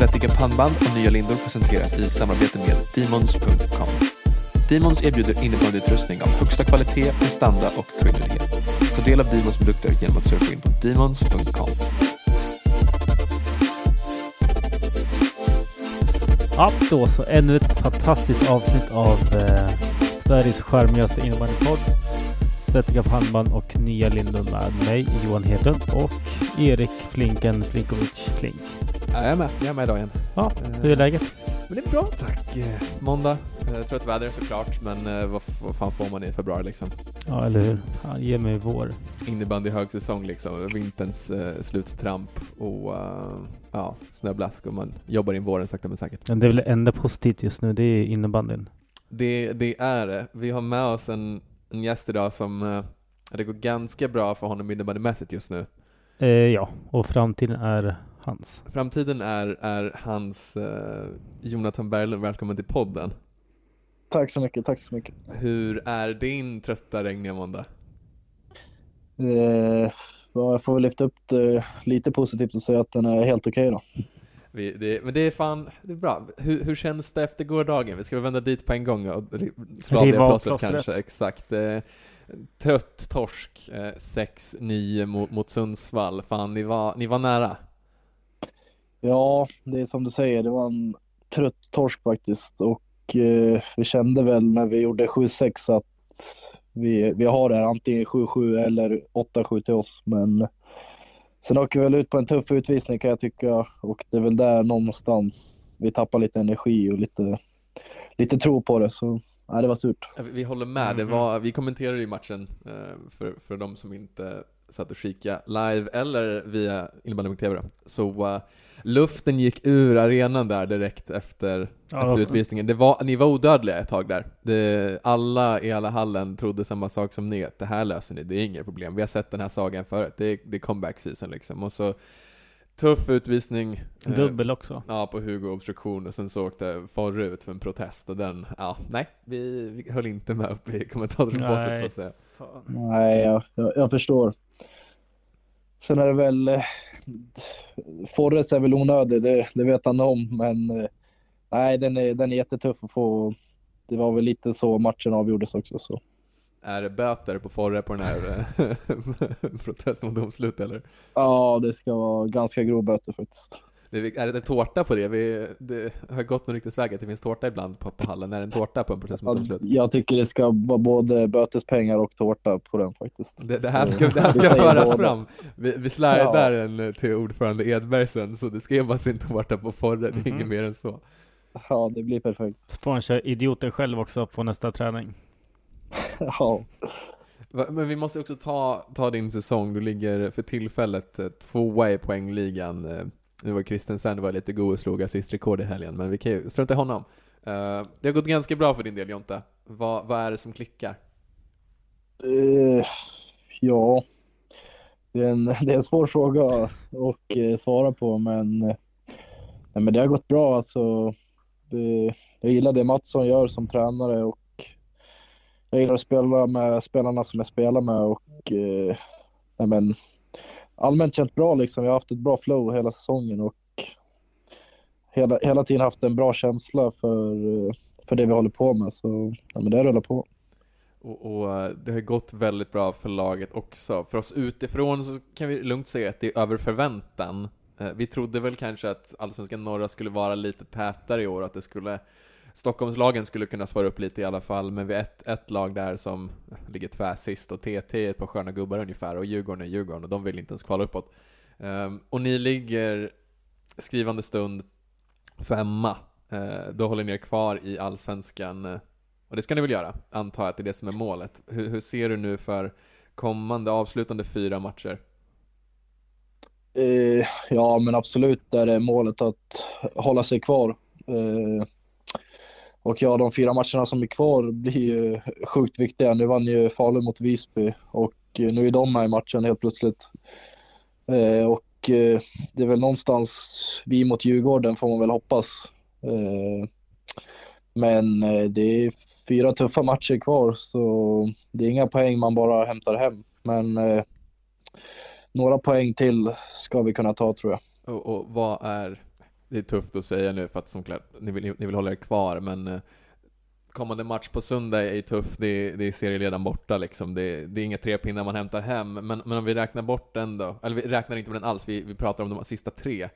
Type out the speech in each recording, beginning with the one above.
Svettiga pannband och nya lindor presenteras i samarbete med Demons.com. Demons erbjuder innebandyutrustning av högsta kvalitet, prestanda och kvinnlighet. Ta del av Demons produkter genom att surfa in på Demons.com. Ja, då så ännu ett fantastiskt avsnitt av eh, Sveriges charmigaste innebandypodd. Svettiga pannband och nya lindor med mig, Johan Hedlund och Erik Flinken Flinkovic Flink. Ja, jag är med, jag är med idag igen. Ja, hur är läget? Men det är bra tack. Eh, Måndag, eh, trött väder såklart, men eh, vad, vad fan får man i februari liksom? Ja, eller hur? Ja, ge mig vår. Innebandy högsäsong liksom, vinterns eh, sluttramp och eh, ja, snöblask och man jobbar in våren sakta men säkert. Men det är väl det enda positivt just nu, det är innebandyn. Det, det är det. Vi har med oss en, en gäst idag som eh, det går ganska bra för honom innebandymässigt just nu. Eh, ja, och framtiden är hans. Framtiden är, är hans eh, Jonathan Berglund, välkommen till podden. Tack så mycket, tack så mycket. Hur är din trötta regniga måndag? Eh, ja, jag får väl lyfta upp det lite positivt och säga att den är helt okej då. Vi, det, men det är fan, det är bra. Hur, hur känns det efter gårdagen? Vi ska väl vända dit på en gång och slå av det plåstret plåstret. kanske, exakt. Eh, trött torsk, eh, 6-9 mot, mot Sundsvall. Fan, ni var, ni var nära. Ja, det är som du säger, det var en trött torsk faktiskt och eh, vi kände väl när vi gjorde 7-6 att vi, vi har det här antingen 7-7 eller 8-7 till oss. Men sen åker vi väl ut på en tuff utvisning kan jag tycka och det är väl där någonstans vi tappar lite energi och lite, lite tro på det. Så nej, det var surt. Vi, håller med, det var, vi kommenterade ju matchen eh, för, för de som inte satt och kika live eller via innebandy.tv. Så eh, luften gick ur arenan där direkt efter, Ja, efter alltså- utvisningen. Det var, ni var odödliga ett tag där. Det, alla i hela hallen trodde samma sak som ni, att det här löser ni, det är inget problem. Vi har sett den här sagan förut, det är, det är comeback season liksom. Och så tuff utvisning. eh, Dubbel också. Ja, på Hugo obstruktion och sen så åkte Forre ut för en protest och den, ja, nej, vi, vi höll inte med upp i kommentatorsbåset Nej. så att säga. Nej, jag, jag, jag förstår. Sen är det väl, eh, Forres är väl onödig, det, det vet han om, men eh, nej, den är, den är jättetuff att få. Det var väl lite så matchen avgjordes också. Så. Är det böter på Forre på den här eh, protesten mot domslut eller? Ja, det ska vara ganska grov böter faktiskt. Det är, är det en tårta på det? Vi, det har gått någon ryktesväg att det finns tårta ibland på, på hallen. Är det en tårta på en protest mot Ja? Jag tycker det ska vara både bötespengar och tårta på den faktiskt. Det, det här ska, det här Vi ska föras fram. Vi, vi slidar den till ordförande Edberg sen, så det ska ge varsin tårta på Forre, det är Mhm. inget mer än så. Ja, det blir perfekt. Så får han köra idioter själv också på nästa träning. Ja, Men vi måste också ta, ta din säsong, du ligger för tillfället eh, tvåa i poängligan. Nu var Christensen var lite god och slog assistrekord i helgen, men vi kan ju strunta i honom. Uh, Det har gått ganska bra för din del Jonte. Vad, vad är det som klickar? Uh, ja, det är, en, det är en svår fråga att eh, svara på, men, nej, men det har gått bra. Alltså, det, jag gillar det Mattsson gör som tränare och jag gillar att spela med spelarna som jag spelar med och nej, men, allmänt känt bra liksom. Jag har haft ett bra flow hela säsongen och hela, hela tiden haft en bra känsla för, för det vi håller på med. Så ja, men det rullar på. Och, och eh, det har gått väldigt bra för laget också. För oss utifrån så kan vi lugnt säga att det är över förväntan. Eh, vi trodde väl kanske att Allsvenskan norra skulle vara lite tätare i år, att det skulle Stockholmslagen skulle kunna svara upp lite i alla fall, men vi har ett, ett lag där som ligger tvärsist och TT är ett par sköna gubbar ungefär, och Djurgården är Djurgården, och de vill inte ens kvala uppåt. Um, och ni ligger skrivande stund femma. Uh, då håller ni er kvar i Allsvenskan, och det ska ni väl göra, antar jag att det är det som är målet. Hur, hur ser du nu för kommande avslutande fyra matcher? Uh, ja, men absolut är det målet att hålla sig kvar. Uh, och ja, de fyra matcherna som är kvar blir ju sjukt viktiga. Nu vann ju Falun mot Visby och eh, nu är de med i matchen helt plötsligt. Eh, och eh, det är väl någonstans vi mot Djurgården får man väl hoppas. Eh, men eh, det är fyra tuffa matcher kvar så det är inga poäng man bara hämtar hem. Men eh, några poäng till ska vi kunna ta tror jag. Och, och vad är det är tufft att säga nu för att som klart, ni vill, ni vill hålla er kvar, men eh, kommande match på söndag är tuff, det är, det är serieledaren borta liksom. Det, det är inga tre pinnar man hämtar hem, men, men om vi räknar bort den då, eller vi räknar inte med den alls, vi, vi pratar om de sista tre.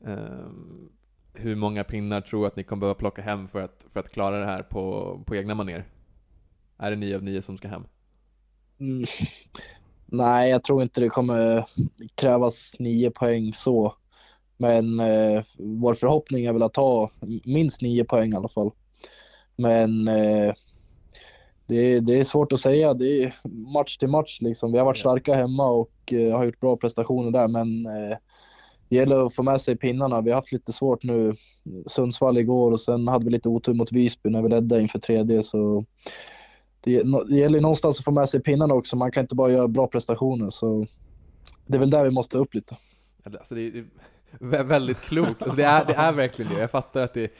Um, hur många pinnar tror du att ni kommer behöva plocka hem för att, för att klara det här på, på egna maner? Är det nio av nio som ska hem? Mm. Nej, jag tror inte det kommer krävas nio poäng så. Men eh, vår förhoppning är väl att ta minst nio poäng i alla fall. Men eh, det, det, är svårt att säga. Det är match till match liksom. Vi har varit starka hemma och eh, har gjort bra prestationer där, men eh, det gäller att få med sig pinnarna. Vi har haft lite svårt nu. Sundsvall igår och sen hade vi lite otur mot Visby när vi ledde inför tredje. Så det, det gäller någonstans att få med sig pinnarna också. Man kan inte bara göra bra prestationer. Så det är väl där vi måste upp lite. Alltså det väldigt klokt. Alltså det, är, det är verkligen det. Jag fattar att det är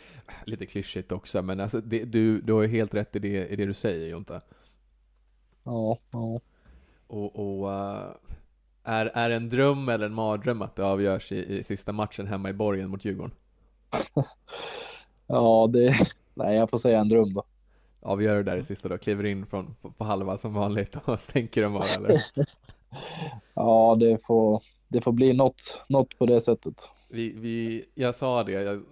lite klyschigt också, men alltså det, du, du har ju helt rätt i det, i det du säger Jonta. Ja, ja. Och, och uh, är, är det en dröm eller en mardröm att det avgörs i, i sista matchen hemma i borgen mot Djurgården? ja, det, nej jag får säga en dröm då. Avgör det där i sista då, kliver in från, på, på halva som vanligt och stänker dem bara eller? ja, det får, det får bli något, något på det sättet. Vi, vi, jag sa det, jag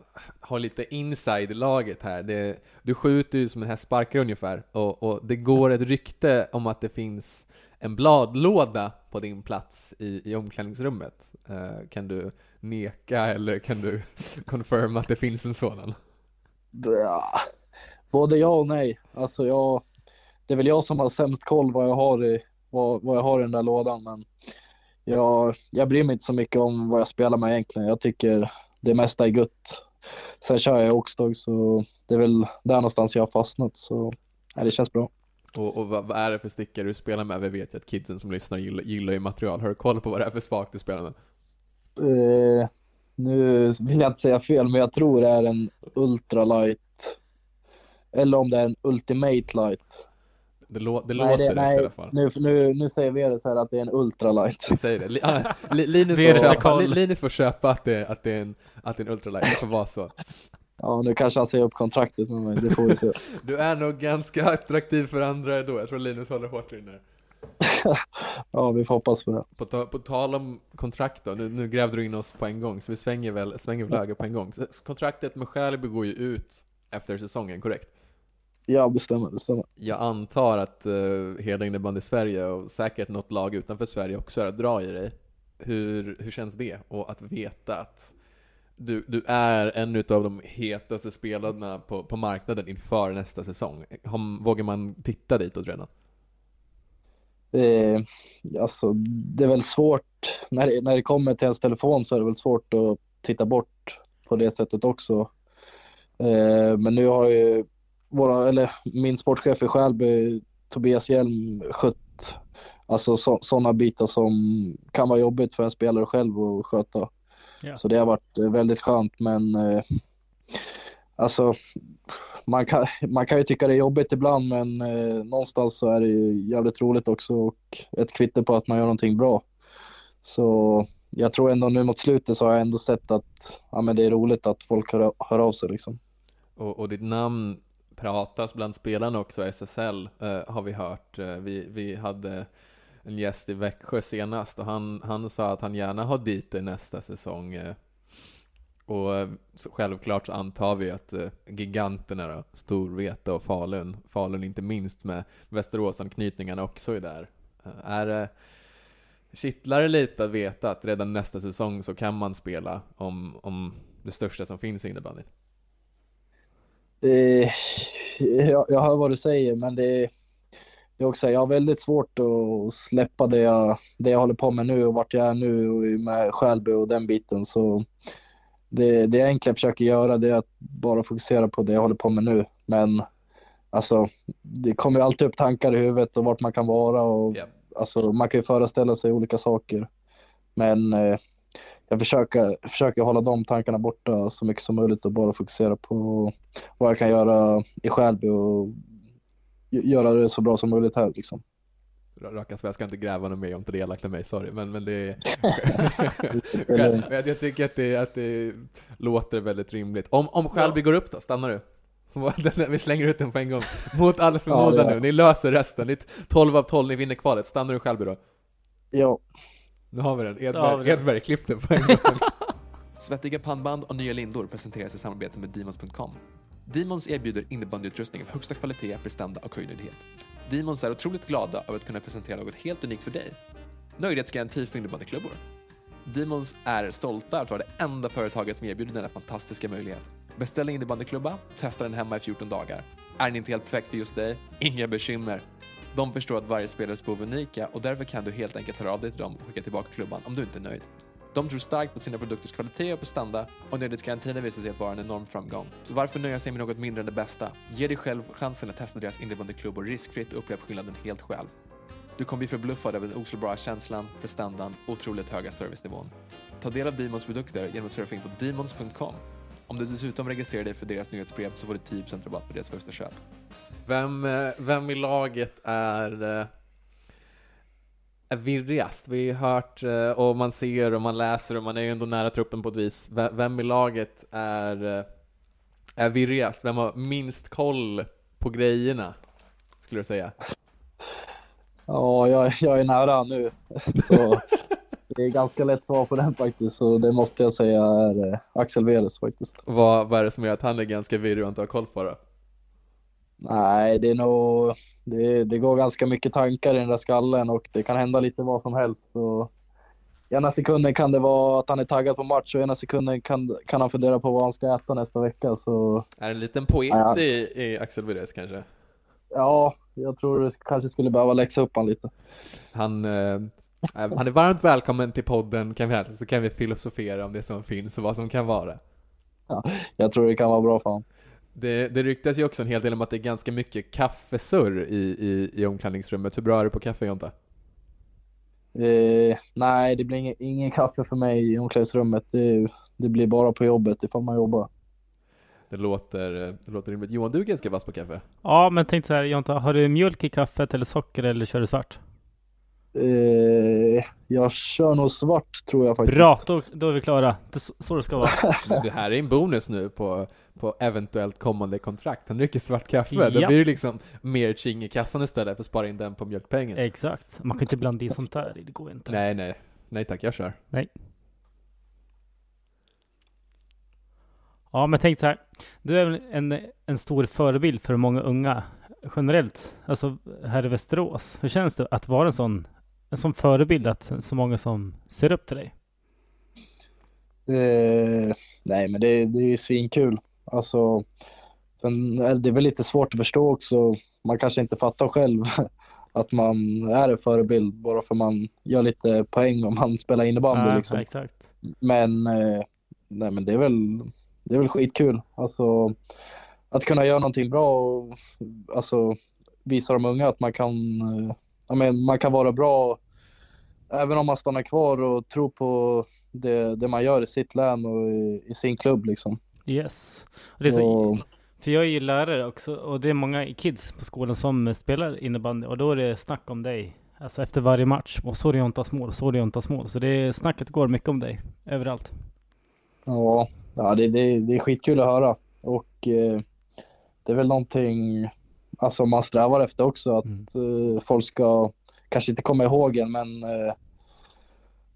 har lite inside i laget här. Det, du skjuter ju som en hästsparkare ungefär, och, och det går ett rykte om att det finns en bladlåda på din plats i, i omklädningsrummet. Uh, kan du neka eller kan du confirma att det finns en sådan? Ja, både ja och nej. Alltså jag, det är väl jag som har sämst koll vad jag har i, vad, vad jag har i den där lådan, men jag, jag bryr mig inte så mycket om vad jag spelar med egentligen. Jag tycker det mesta är gött. Sen kör jag Oxdog så det är väl där någonstans jag har fastnat så ja, det känns bra. Och, och vad, vad, är det för stickare du spelar med? Vi vet ju att kidsen som lyssnar gillar, gillar ju material. Har du koll på vad det är för spak du spelar med? Uh, nu vill jag inte säga fel, men jag tror det är en ultralight. Eller om det är en ultimate light. Det, lå det nej, låter det, rätt nej, i alla fall. Nu, nu, nu säger vi det så här att det är en ultralight. Vi säger det. Li, ah, Linus, får köpa, Linus får köpa att det, att det, är, en, att det är en ultralight, det får vara så. Ja, nu kanske han säger upp kontraktet med mig, det får vi se. du är nog ganska attraktiv för andra då, jag tror Linus håller hårt i den ja, vi får hoppas på det. På, ta, på tal om kontrakt då, nu, nu grävde du in oss på en gång, så vi svänger väl, svänger väl höger på en gång. Så kontraktet med Skärby går ju ut efter säsongen, korrekt? Ja, det stämmer, det stämmer. Jag antar att uh, hela innebandy Sverige och säkert något lag utanför Sverige också är att dra i dig. Hur, hur känns det? Och att veta att du, du är en av de hetaste spelarna på, på marknaden inför nästa säsong. Vågar man titta ditåt redan? Det, alltså, det är väl svårt, när det, när det kommer till ens telefon så är det väl svårt att titta bort på det sättet också. Eh, men nu har ju våra, eller min sportchef i Skälby, Tobias Hjelm, skött alltså sådana bitar som kan vara jobbigt för en spelare själv att sköta. Yeah. Så det har varit eh, väldigt skönt men eh, alltså man kan, man kan ju tycka det är jobbigt ibland men eh, någonstans så är det ju jävligt roligt också och ett kvitto på att man gör någonting bra. Så jag tror ändå nu mot slutet så har jag ändå sett att ja, men det är roligt att folk hör, hör av sig liksom. Och, och ditt namn pratas bland spelarna också, SSL, eh, har vi hört. Eh, vi, vi hade en gäst i Växjö senast och han, han sa att han gärna har dit det nästa säsong. Eh. Och eh, så självklart så antar vi att giganterna då, Storvreta och Falun, Falun inte minst med Västeråsanknytningarna också är där. Är det, kittlar det lite att veta att redan nästa säsong så kan man spela om, om det största som finns i innebandyn? Eh, jag, jag hör vad du säger, men det, det är också, jag har väldigt svårt att släppa det jag, det jag håller på med nu och vart jag är nu och med Skälby och den biten. Så det, det jag egentligen försöker göra det är att bara fokusera på det jag håller på med nu. Men alltså, det kommer ju alltid upp tankar i huvudet och vart man kan vara och yeah. alltså, man kan ju föreställa sig olika saker. Men eh, jag försöker, försöker hålla de tankarna borta så mycket som möjligt och bara fokusera på vad jag kan göra i Skälby och göra det så bra som möjligt här liksom. spel. Jag ska inte gräva något mer om det är elakt av mig, sorry. Men, men det men jag, jag tycker att det, att det låter väldigt rimligt. Om, om Skälby går upp då, stannar du? Vi slänger ut den på en gång. Mot all förmodan Ja, ja. nu, ni löser resten. Ni är 12 av 12, ni vinner kvalet. Stannar du Skälby då? Ja, Nu har vi den. Edberg. Edberg klipp den på en gång. Svettiga pannband och nya lindor presenteras i samarbete med Demons.com. Demons erbjuder innebandyutrustning av högsta kvalitet, prestanda och höjdnöjdhet. Demons är otroligt glada över att kunna presentera något helt unikt för dig. Nöjdhetsgaranti för innebandyklubbor. Demons är stolta att vara det enda företaget som erbjuder denna fantastiska möjlighet. Beställ en innebandyklubba, testa den hemma i 14 dagar. Är den inte helt perfekt för just dig? Inga bekymmer. De förstår att varje spelares behov är unika och därför kan du helt enkelt höra av dig till dem och skicka tillbaka klubban om du inte är nöjd. De tror starkt på sina produkters kvalitet och prestanda och nöjdhetsgarantin har visat sig att vara en enorm framgång. Så varför nöja sig med något mindre än det bästa? Ge dig själv chansen att testa deras innebandyklubbor riskfritt och upplev skillnaden helt själv. Du kommer bli förbluffad över den oslagbara känslan, prestandan och otroligt höga servicenivån. Ta del av Demons produkter genom att surfa in på demons.com. Om du dessutom registrerar dig för deras nyhetsbrev så får du typ 10% rabatt på deras första köp. Vem, eh, vem i laget är, eh, är virrigast? Vi har hört eh, och man ser och man läser och man är ju ändå nära truppen på ett vis. Vem i laget är, är virrigast? Vem har minst koll på grejerna? Skulle du säga. ja jag, jag är nära nu. Så det är ganska lätt svar på den faktiskt. Så det måste jag säga är eh, Axel Veres faktiskt. Vad, vad är det som gör att han är ganska virrig och inte har koll på det? Nej, det är nog, det, det går ganska mycket tankar i den där skallen och det kan hända lite vad som helst. Och ena sekunden kan det vara att han är taggad på match och ena sekunden kan, kan han fundera på vad han ska äta nästa vecka. Så Är det en liten poet Ja. i, i Axel Virres kanske? ja, jag tror det kanske skulle behöva läxa upp han lite. Han, eh, han är varmt välkommen till podden, kan vi, så kan vi filosofera om det som finns och vad som kan vara. Jag tror det kan vara bra för honom. Det, det ryktas ju också en hel del om att det är ganska mycket kaffesurr i, i, i omklädningsrummet. Hur bra är du på kaffe Jonta? Eh, nej, det blir ingen, ingen kaffe för mig i omklädningsrummet. Det, det blir bara på jobbet ifall man jobbar. Det låter, det låter rimligt. Johan, du är ganska vass på kaffe. Ja, men tänk så här Jonta, har du mjölk i kaffet eller socker eller kör du svart? Eh, jag kör nog svart tror jag faktiskt. Bra, då, då är vi klara. Det så, så det ska vara. Det här är en bonus nu på, på eventuellt kommande kontrakt. Han dricker svart kaffe. Då Ja. blir det liksom mer ching i kassan istället för att spara in den på mjölkpengen. Exakt. Man kan inte blanda i sånt där. Det går inte. Nej, nej. Nej tack, jag kör. Ja, men tänk så här. Du är väl en, en stor förebild för många unga generellt, alltså här i Västerås. Hur känns det att vara en sån, sån förebild, att så många som ser upp till dig? Eh, nej, men det, det är ju svinkul. Alltså, sen är det väl lite svårt att förstå också. Man kanske inte fattar själv att man är en förebild bara för man gör lite poäng om man spelar innebandy Ja, liksom. exakt. Men, eh, nej, men det är väl, det är väl skitkul. Alltså, att kunna göra någonting bra och alltså, visa de unga att man kan, eh, men man kan vara bra även om man stannar kvar och tror på det, det man gör i sitt län och i, i sin klubb liksom. Yes. Och så, för jag är ju lärare också och det är många kids på skolan som spelar innebandy och då är det snack om dig. Alltså efter varje match. Och så är Jontas mål, så är Jontas mål. Så det är, snacket går mycket om dig. Överallt. ja, ja det, det, det är skitkul att höra och eh, det är väl någonting alltså man strävar efter också att Mm. eh, folk ska kanske inte komma ihåg en men eh,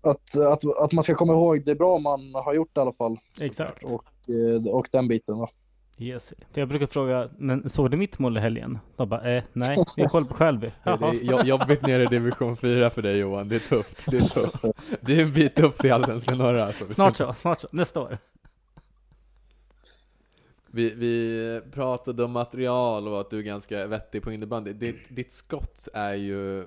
att, att, att man ska komma ihåg det bra man har gjort i alla fall Exakt. och, eh, och den biten då. Yes. För jag brukar fråga, men såg du mitt mål i helgen? De bara, eh, nej, vi kollar på Skälby. Jobbigt nere i division 4 för dig Johan, det är tufft. Det är tufft. Det är en bit upp till Allsvenskan norra alltså. Snart så, snart så. Nästa år. Vi, vi pratade om material och att du är ganska vettig på innebandy. Ditt, ditt skott är ju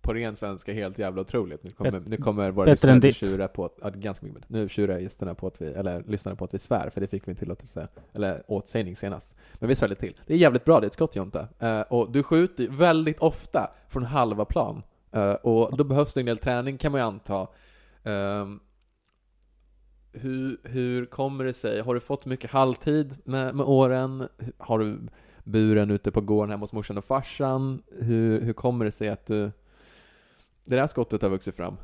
på ren svenska helt jävla otroligt. Nu kommer, nu kommer våra lyssnare tjura på ja, ganska mycket. Nu tjurar gästerna på att vi, eller lyssnarna på att vi svär, för det fick vi en tillåtelse, eller åtsägning senast. Men vi svär lite till. Det är jävligt bra ditt skott Jonte. Eh, och du skjuter ju väldigt ofta från halva plan. Eh, och då behövs det en del träning kan man ju anta. Ehm, hur, hur kommer det sig? Har du fått mycket halvtid med, med åren? Har du buren ute på gården hemma hos morsan och farsan? Hur, hur kommer det sig att du det där skottet har vuxit fram?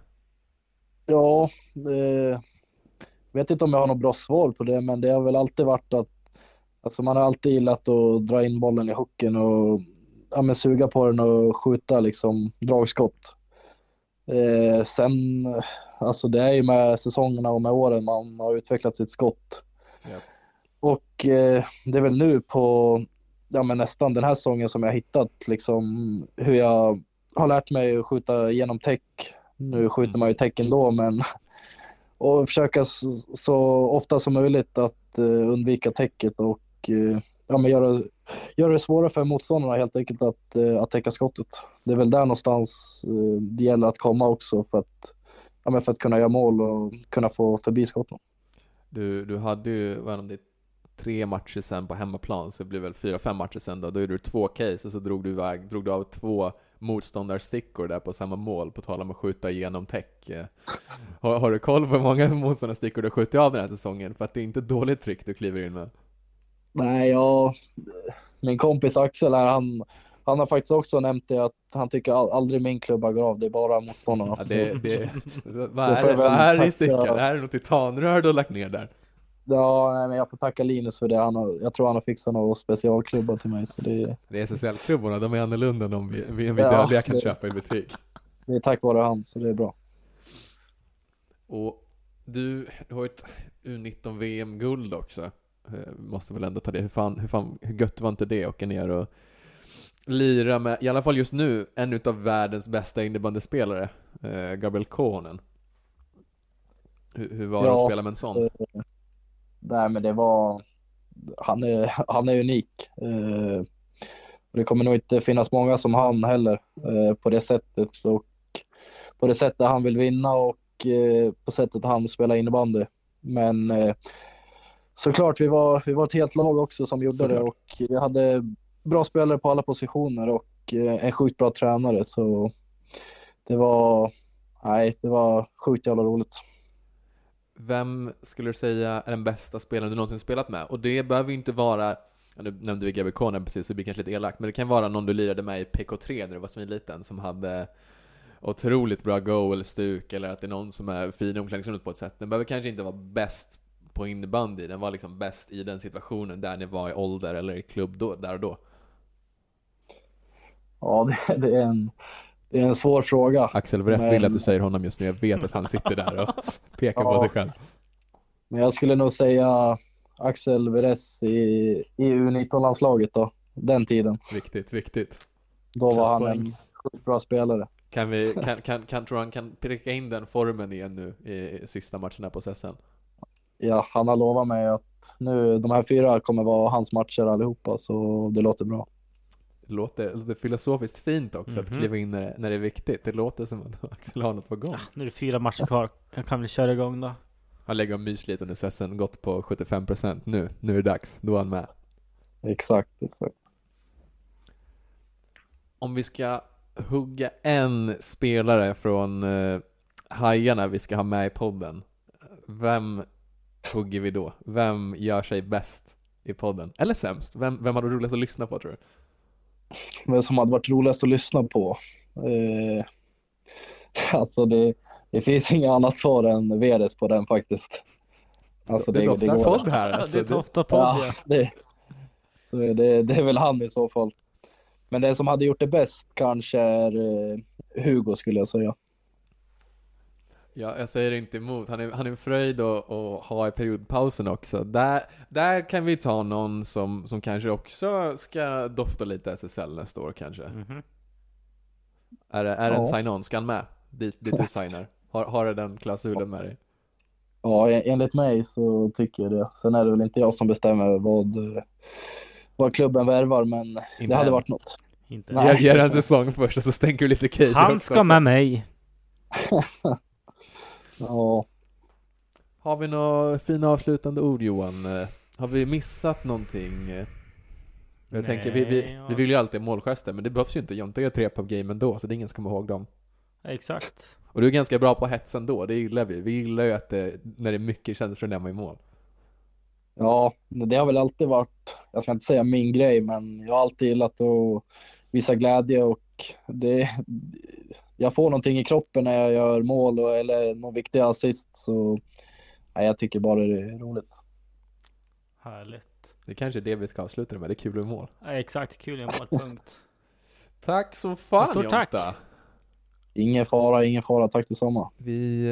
Ja, eh, vet inte om jag har något bra svar på det, men det har väl alltid varit att alltså man har alltid gillat att dra in bollen i hooken och ja, men suga på den och skjuta liksom dragskott. Eh, sen, alltså det är ju med säsongerna och med åren man har utvecklat sitt skott. Ja. Och eh, det är väl nu på ja, men nästan den här säsongen som jag hittat liksom hur jag har lärt mig att skjuta genom täck. Nu skjuter man ju täck ändå men och försöka så, så ofta som möjligt att uh, undvika täcket och uh, ja, men göra, göra det svårare för motståndarna helt enkelt att, uh, att täcka skottet. Det är väl där någonstans det gäller att komma också för att, ja, men för att kunna göra mål och kunna få förbi skotten. Du, du hade ju, vad det, tre matcher sen på hemmaplan, så det blir väl fyra, fem matcher sen då. Då gjorde du två case och så drog du, iväg, drog du av två motståndarstickor där på samma mål, på tal om att skjuta igenom täck. Har, har du koll på hur många motståndarstickor du har skjutit av den här säsongen? För att det är inte dåligt tryck du kliver in med. Nej, jag, min kompis Axel här, han, han har faktiskt också nämnt det att han tycker aldrig min klubba går av, det är bara motståndarna. Ja, det, det, vad är det, vad är det i stickan? Det här är något titanrör du har lagt ner där. Ja, men jag får tacka Linus för det. Han har, jag tror han har fixat några specialklubbar till mig. Så det... det är SSL-klubborna, de är annorlunda än de vi, vi, vi ja, dödliga kan det, köpa i butik. Det är tack vare han, så det är bra. Och du, du har ett U19 VM-guld också. Eh, måste väl ändå ta det. Hur fan, hur fan, hur gött var inte det åka ner och lira med, i alla fall just nu, en av världens bästa innebandyspelare, eh, Gabriel Kohonen. Hur, hur var det ja, att spela med en sån? Nej men det var, han är, han är unik. Eh, det kommer nog inte finnas många som han heller eh, på det sättet och på det sättet han vill vinna och eh, på sättet han spelar innebandy. Men eh, såklart, vi var, vi var ett helt lag också som gjorde såklart. det och vi hade bra spelare på alla positioner och eh, en sjukt bra tränare så det var, nej, det var sjukt jävla roligt. Vem skulle du säga är den bästa spelaren du någonsin spelat med? Och det behöver ju inte vara, nu nämnde vi GBK precis, så det blir kanske lite elakt, men det kan vara någon du lirade med i PK3 när du var svinliten, som hade otroligt bra go eller stuk, eller att det är någon som är fin i omklädningsrummet på ett sätt. Den behöver kanske inte vara bäst på innebandy, den var liksom bäst i den situationen där ni var i ålder eller i klubb då, där och då. Ja, det, det är en det är en svår fråga. Axel Wrest men... vill att du säger honom just nu. Jag vet att han sitter där och pekar ja. på sig själv. Men jag skulle nog säga Axel Wrest i, i U19-landslaget då. Den tiden. Viktigt, viktigt. Då var han en sjukt bra spelare. Kan vi, kan, kan, kan, tror han kan pricka in den formen igen nu i, i sista matcherna på SSN? Ja, han har lovat mig att nu, de här fyra kommer vara hans matcher allihopa, så det låter bra. Låter, det låter filosofiskt fint också mm -hmm. att mhm. kliva in när det, när det är viktigt. Det låter som att Axel har något på gång. Ja, nu är det fyra matcher kvar. Jag kan väl köra igång då. Han lägger och mys lite under sessen, gått på 75% nu. Nu är det dags. Då är han med. Exakt, exakt. Om vi ska hugga en spelare från uh, Hajarna vi ska ha med i podden. Vem hugger vi då? Vem gör sig bäst i podden? Eller sämst? Vem, vem har du roligast att lyssna på tror du? Vem som hade varit roligast att lyssna på. Eh, alltså det, det finns inget annat svar än Veres på den faktiskt. Alltså det, det doftar podd här alltså. Det doftar podd ja. Det, så det, det är väl han i så fall. Men den som hade gjort det bäst kanske är eh, Hugo skulle jag säga. Ja, jag säger inte emot. Han är, han är en fröjd att, att ha i periodpausen också. Där, där kan vi ta någon som, som kanske också ska dofta lite SSL nästa år kanske. Mm -hmm. Är det, är det ja. en sign-on? Ska han med? Dit, dit du signar? Har, har du den klausulen med dig? Ja, enligt mig så tycker jag det. Sen är det väl inte jag som bestämmer vad, vad klubben värvar, men inte det hade än. varit något. Inte. Jag ger en säsong först och så stänker vi lite case Han ska också. med mig. Ja. Har vi några fina avslutande ord Johan? Eh, har vi missat någonting? Jag Nej, tänker, vi, vi, ja. vi vill ju alltid målgester, men det behövs ju inte. Jonte gör tre pub game ändå, så det är ingen som kommer ihåg dem. Exakt. Och du är ganska bra på hets ändå, det gillar vi. Vi gillar ju att det, när det är mycket känslor när man är i mål. Ja, det har väl alltid varit, jag ska inte säga min grej, men jag har alltid gillat att visa glädje och det, jag får någonting i kroppen när jag gör mål och, eller någon viktig assist så nej, jag tycker bara det är roligt. Härligt. Det kanske är det vi ska avsluta med, det är kul med mål. Ja, exakt, kul i mål, punkt. Tack så fan Stort tack. Ingen fara, ingen fara. Tack detsamma. Vi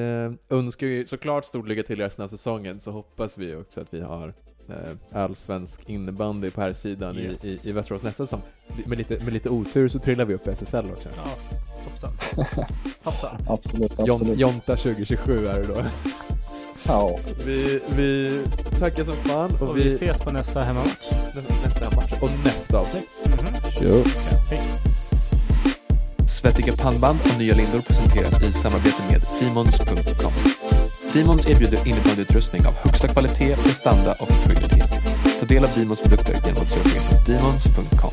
eh, önskar ju såklart stort lycka till resten av säsongen, så hoppas vi också att vi har eh, allsvensk innebandy på här sidan Yes. i, i, i Västerås nästa säsong. Med lite, med lite otur så trillar vi upp i SSL också. Ja, hoppsan. Hoppsan. Absolut, Jon, absolut. Jonta 2027 är det då. Ja, Vi, vi tackar som fan och, Och vi, vi ses på nästa hemmamatch. nästa, nästa match och nästa avsnitt. Mhm. Tjo! Svettiga pannband och nya lindor presenteras i samarbete med Demons.com. Demons erbjuder innebandyutrustning av högsta kvalitet, prestanda och trygghet. Ta del av Demons produkter genom att surfa in på Demons.com.